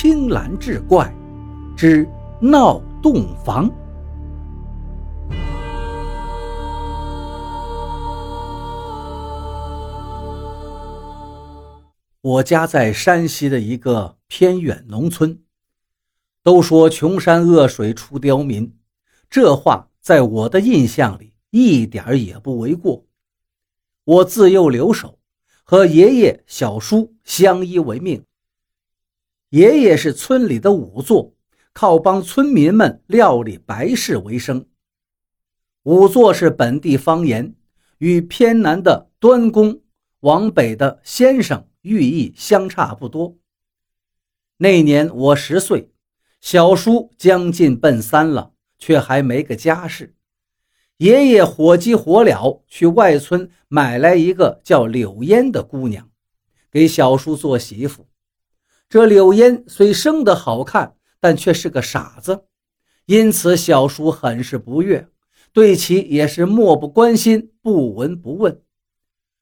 青蓝志怪之闹洞房。我家在山西的一个偏远农村。都说穷山恶水出刁民，这话在我的印象里一点也不为过。我自幼留守，和爷爷、小叔相依为命。爷爷是村里的仵作，靠帮村民们料理白事为生。仵作是本地方言，与偏南的端公、往北的先生寓意相差不多。那年我十岁，小叔将近奔三了，却还没个家室。爷爷火急火燎去外村买来一个叫柳烟的姑娘，给小叔做媳妇。这柳烟虽生得好看，但却是个傻子，因此小叔很是不悦，对其也是漠不关心、不闻不问。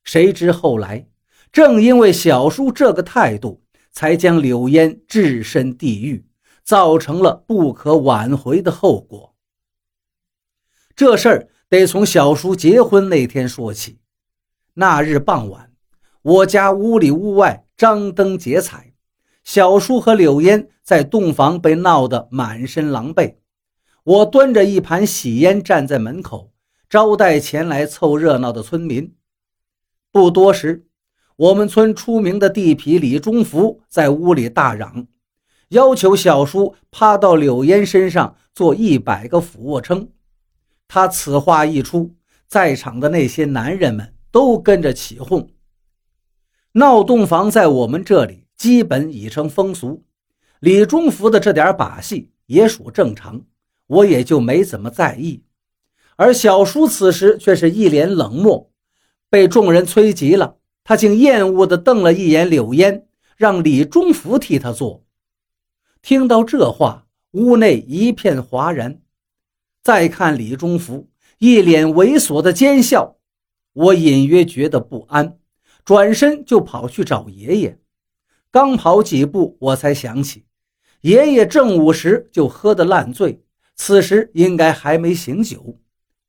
谁知后来，正因为小叔这个态度，才将柳烟置身地狱，造成了不可挽回的后果。这事儿得从小叔结婚那天说起。那日傍晚，我家屋里屋外张灯结彩。小叔和柳烟在洞房被闹得满身狼狈，我端着一盘喜烟站在门口招待前来凑热闹的村民。不多时，我们村出名的地痞李忠福在屋里大嚷，要求小叔趴到柳烟身上做一百个俯卧撑。他此话一出，在场的那些男人们都跟着起哄。闹洞房在我们这里。基本已成风俗，李忠福的这点把戏也属正常，我也就没怎么在意。而小叔此时却是一脸冷漠，被众人催急了，他竟厌恶地瞪了一眼柳烟，让李忠福替他做。听到这话，屋内一片哗然。再看李忠福一脸猥琐的奸笑，我隐约觉得不安，转身就跑去找爷爷。刚跑几步，我才想起，爷爷正午时就喝得烂醉，此时应该还没醒酒。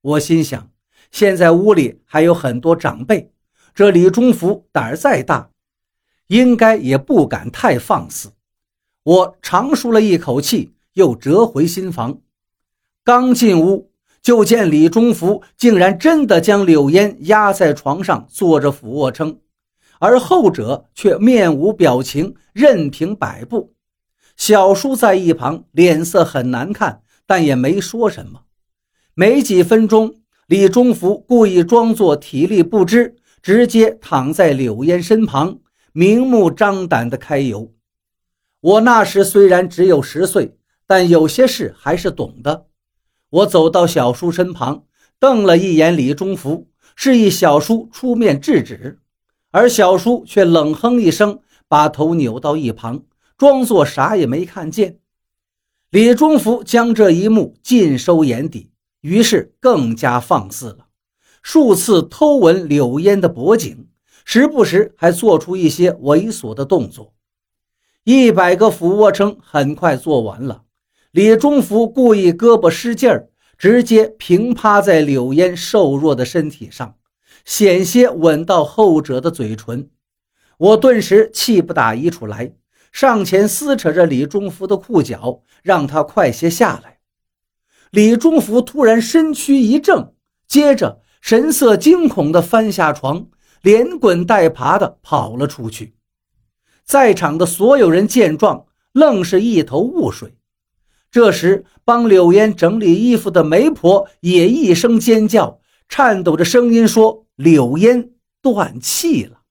我心想，现在屋里还有很多长辈，这李中福胆儿再大，应该也不敢太放肆。我长舒了一口气，又折回新房。刚进屋，就见李中福竟然真的将柳烟压在床上，做着俯卧撑。而后者却面无表情，任凭摆布。小叔在一旁脸色很难看，但也没说什么。没几分钟，李忠福故意装作体力不支，直接躺在柳烟身旁，明目张胆地揩油。我那时虽然只有十岁，但有些事还是懂的。我走到小叔身旁，瞪了一眼李忠福，示意小叔出面制止。而小叔却冷哼一声，把头扭到一旁，装作啥也没看见。李忠福将这一幕尽收眼底，于是更加放肆了，数次偷吻柳烟的脖颈，时不时还做出一些猥琐的动作。一百个俯卧撑很快做完了，李忠福故意胳膊失劲儿，直接平趴在柳烟瘦弱的身体上。险些吻到后者的嘴唇，我顿时气不打一处来，上前撕扯着李忠福的裤脚，让他快些下来。李忠福突然身躯一震，接着神色惊恐地翻下床，连滚带爬地跑了出去。在场的所有人见状，愣是一头雾水。这时，帮柳烟整理衣服的媒婆也一声尖叫，颤抖着声音说。柳烟断气了，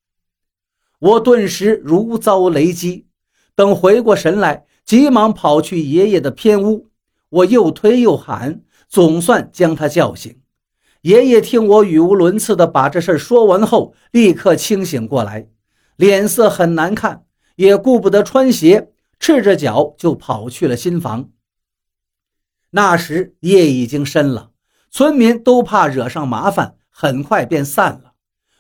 我顿时如遭雷击。等回过神来，急忙跑去爷爷的偏屋，我又推又喊，总算将他叫醒。爷爷听我语无伦次地把这事说完后，立刻清醒过来，脸色很难看，也顾不得穿鞋，赤着脚就跑去了新房。那时夜已经深了，村民都怕惹上麻烦。很快便散了，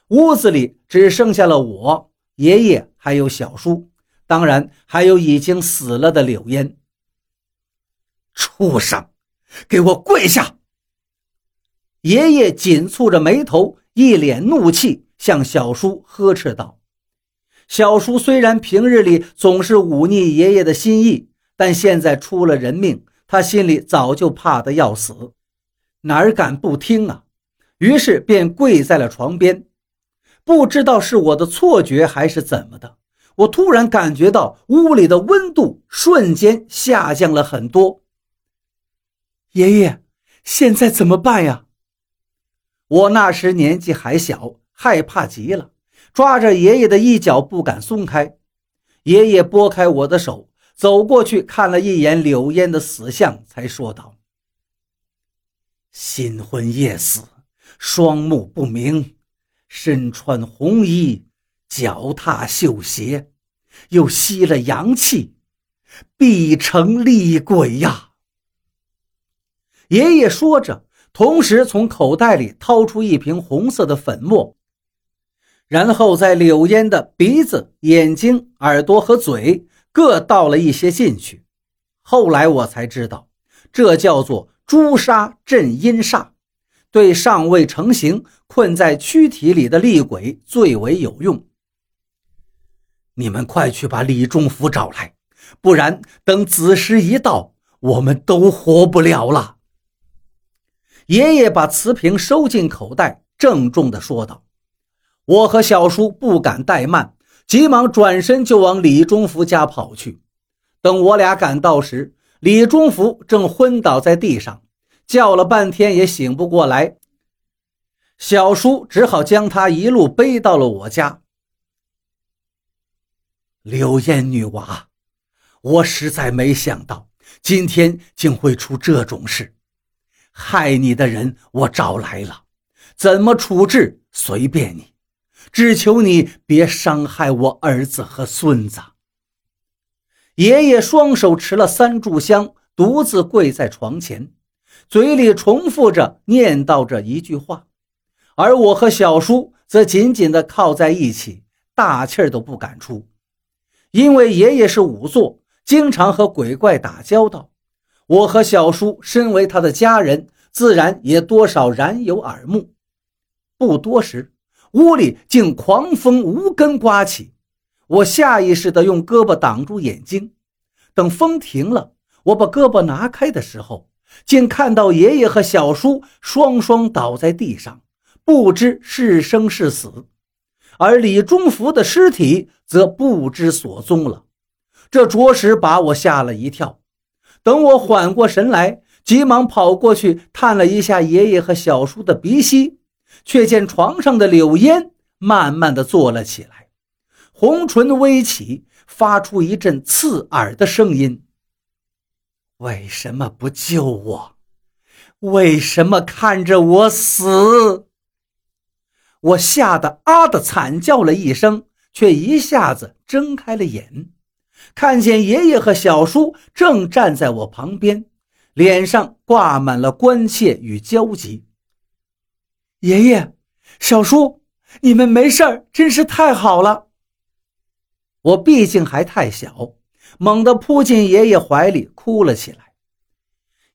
屋子里只剩下了我、爷爷还有小叔，当然还有已经死了的柳烟。畜生，给我跪下！爷爷紧蹙着眉头，一脸怒气，向小叔呵斥道：“小叔虽然平日里总是忤逆爷爷的心意，但现在出了人命，他心里早就怕得要死，哪敢不听啊？于是便跪在了床边。不知道是我的错觉还是怎么的，我突然感觉到屋里的温度瞬间下降了很多。爷爷，现在怎么办呀？”我那时年纪还小，害怕极了，抓着爷爷的衣角不敢松开。爷爷拨开我的手，走过去看了一眼柳烟的死相，才说道：“新婚夜死，双目不明，身穿红衣，脚踏绣鞋，又吸了阳气，必成厉鬼呀！”爷爷说着。同时，从口袋里掏出一瓶红色的粉末，然后在柳烟的鼻子、眼睛、耳朵和嘴各倒了一些进去。后来我才知道，这叫做朱砂镇阴煞，对尚未成形、困在躯体里的厉鬼最为有用。你们快去把李中福找来，不然等子时一到，我们都活不了了。爷爷把瓷瓶收进口袋，郑重地说道：“我和小叔不敢怠慢，急忙转身就往李中福家跑去。等我俩赶到时，李忠福正昏倒在地上，叫了半天也醒不过来。小叔只好将他一路背到了我家。柳烟女娃，我实在没想到今天竟会出这种事。”害你的人我找来了，怎么处置随便你，只求你别伤害我儿子和孙子。爷爷双手持了三炷香，独自跪在床前，嘴里重复着念叨着一句话，而我和小叔则紧紧地靠在一起，大气儿都不敢出，因为爷爷是仵作，经常和鬼怪打交道。我和小叔身为他的家人，自然也多少然有耳目。不多时，屋里竟狂风无根刮起，我下意识地用胳膊挡住眼睛。等风停了，我把胳膊拿开的时候，竟看到爷爷和小叔双双倒在地上，不知是生是死，而李忠福的尸体则不知所踪了。这着实把我吓了一跳。等我缓过神来，急忙跑过去探了一下爷爷和小叔的鼻息，却见床上的柳烟慢慢的坐了起来，红唇微起，发出一阵刺耳的声音：“为什么不救我？为什么看着我死？”我吓得啊的惨叫了一声，却一下子睁开了眼。看见爷爷和小叔正站在我旁边，脸上挂满了关切与焦急。爷爷、小叔，你们没事儿，真是太好了。我毕竟还太小，猛地扑进爷爷怀里，哭了起来。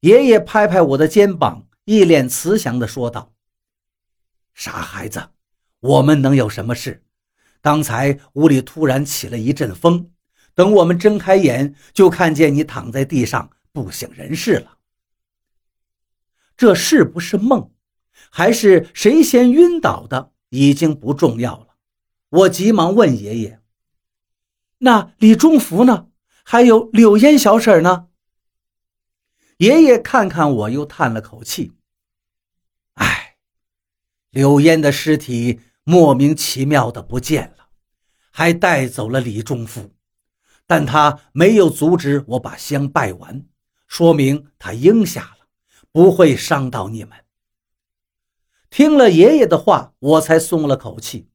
爷爷拍拍我的肩膀，一脸慈祥地说道：“傻孩子，我们能有什么事？刚才屋里突然起了一阵风。”等我们睁开眼，就看见你躺在地上不省人事了。这是不是梦，还是谁先晕倒的，已经不重要了。我急忙问爷爷：“那李忠福呢？还有柳烟小婶呢？”爷爷看看我，又叹了口气：“哎，柳烟的尸体莫名其妙的不见了，还带走了李忠福。”但他没有阻止我把香拜完，说明他应下了，不会伤到你们。听了爷爷的话，我才松了口气。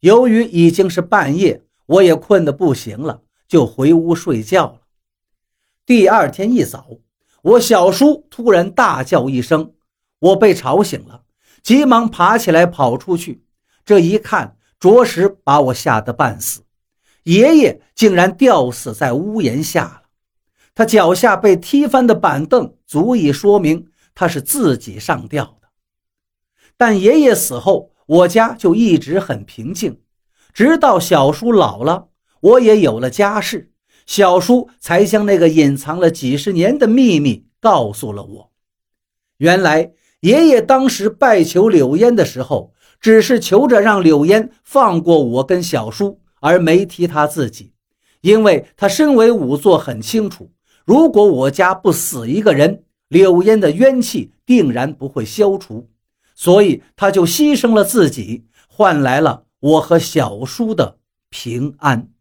由于已经是半夜，我也困得不行了，就回屋睡觉了。第二天一早，我小叔突然大叫一声，我被吵醒了，急忙爬起来跑出去。这一看，着实把我吓得半死。爷爷竟然吊死在屋檐下了。他脚下被踢翻的板凳，足以说明他是自己上吊的。但爷爷死后，我家就一直很平静，直到小叔老了，我也有了家室，小叔才将那个隐藏了几十年的秘密告诉了我。原来，爷爷当时拜求柳烟的时候，只是求着让柳烟放过我跟小叔，而没提他自己，因为他身为仵作，很清楚。如果我家不死一个人，柳烟的冤气定然不会消除，所以他就牺牲了自己，换来了我和小叔的平安。